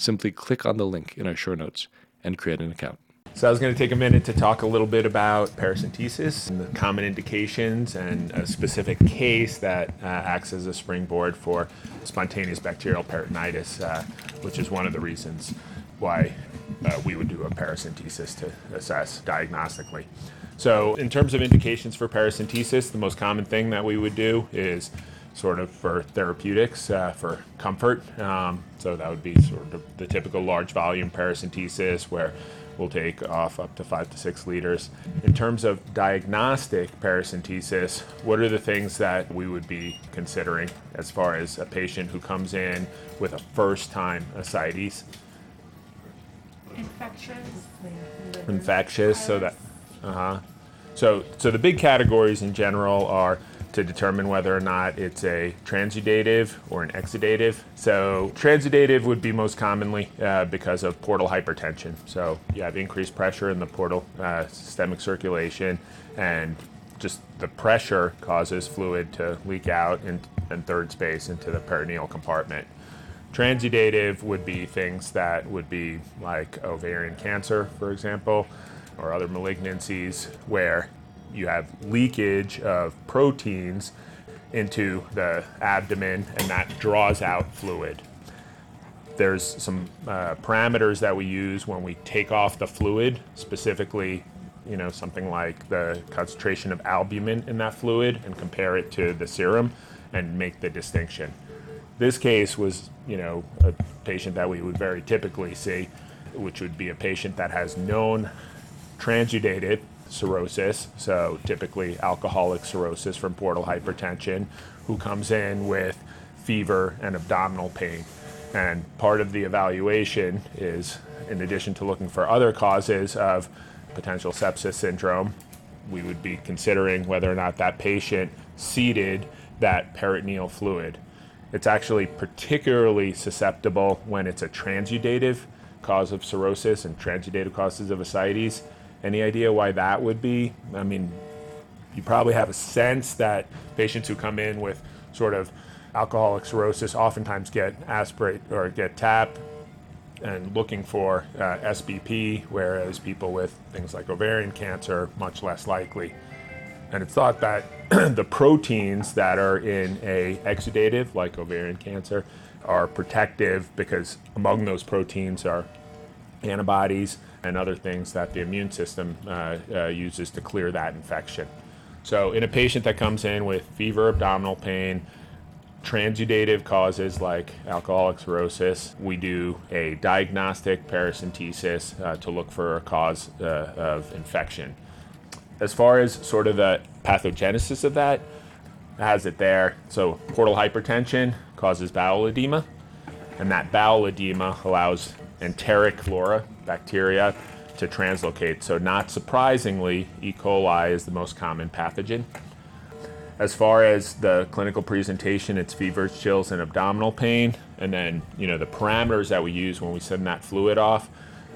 simply click on the link in our show notes and create an account. So I was going to take a minute to talk a little bit about paracentesis and the common indications and a specific case that uh, acts as a springboard for spontaneous bacterial peritonitis, uh, which is one of the reasons why uh, we would do a paracentesis to assess diagnostically. So in terms of indications for paracentesis, the most common thing that we would do is sort of for therapeutics uh, for comfort. Um, so that would be sort of the typical large volume paracentesis where we'll take off up to five to six liters. In terms of diagnostic paracentesis, what are the things that we would be considering as far as a patient who comes in with a first time ascites? Infectious. Infectious, so that, uh huh. So, so the big categories in general are to determine whether or not it's a transudative or an exudative. So, transudative would be most commonly uh, because of portal hypertension. So, you have increased pressure in the portal uh, systemic circulation, and just the pressure causes fluid to leak out in, in third space into the peritoneal compartment. Transudative would be things that would be like ovarian cancer, for example, or other malignancies where you have leakage of proteins into the abdomen and that draws out fluid. There's some uh, parameters that we use when we take off the fluid, specifically, you know, something like the concentration of albumin in that fluid and compare it to the serum and make the distinction. This case was, you know, a patient that we would very typically see, which would be a patient that has known transudative cirrhosis, so typically alcoholic cirrhosis from portal hypertension, who comes in with fever and abdominal pain. And part of the evaluation is, in addition to looking for other causes of potential sepsis syndrome, we would be considering whether or not that patient seeded that peritoneal fluid. It's actually particularly susceptible when it's a transudative cause of cirrhosis and transudative causes of ascites any idea why that would be? I mean, you probably have a sense that patients who come in with sort of alcoholic cirrhosis oftentimes get aspirate or get TAP and looking for uh, SBP, whereas people with things like ovarian cancer much less likely. And it's thought that the proteins that are in a exudative, like ovarian cancer, are protective because among those proteins are antibodies and other things that the immune system uh, uh, uses to clear that infection. So, in a patient that comes in with fever, abdominal pain, transudative causes like alcoholic cirrhosis, we do a diagnostic paracentesis uh, to look for a cause uh, of infection. As far as sort of the pathogenesis of that, has it there. So, portal hypertension causes bowel edema, and that bowel edema allows enteric flora, bacteria, to translocate. So, not surprisingly, E. coli is the most common pathogen. As far as the clinical presentation, it's fevers, chills, and abdominal pain. And then, you know, the parameters that we use when we send that fluid off,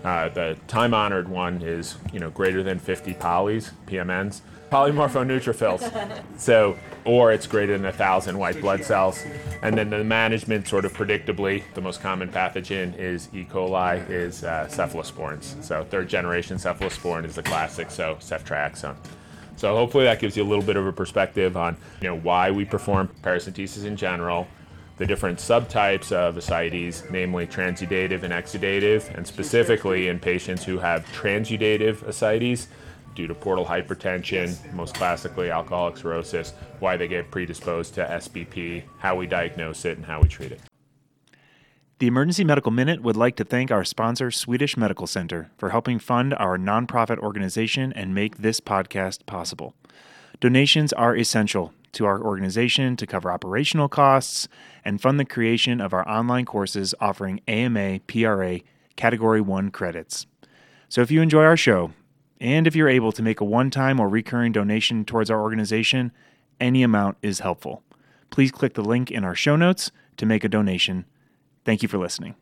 uh, the time-honored one is, you know, greater than 50 polys, PMNs, polymorphoneutrophils. so, or it's greater than a thousand white blood cells. And then the management, sort of predictably, the most common pathogen is E. coli, is uh, cephalosporins. So, third generation cephalosporin is the classic, so ceftriaxone. So hopefully that gives you a little bit of a perspective on you know why we perform paracentesis in general, the different subtypes of ascites, namely transudative and exudative, and specifically in patients who have transudative ascites due to portal hypertension, most classically alcoholic cirrhosis, why they get predisposed to SBP, how we diagnose it, and how we treat it. The Emergency Medical Minute would like to thank our sponsor, Swedish Medical Center, for helping fund our nonprofit organization and make this podcast possible. Donations are essential to our organization to cover operational costs and fund the creation of our online courses offering AMA, PRA, Category 1 credits. So if you enjoy our show, and if you're able to make a one time or recurring donation towards our organization, any amount is helpful. Please click the link in our show notes to make a donation. Thank you for listening.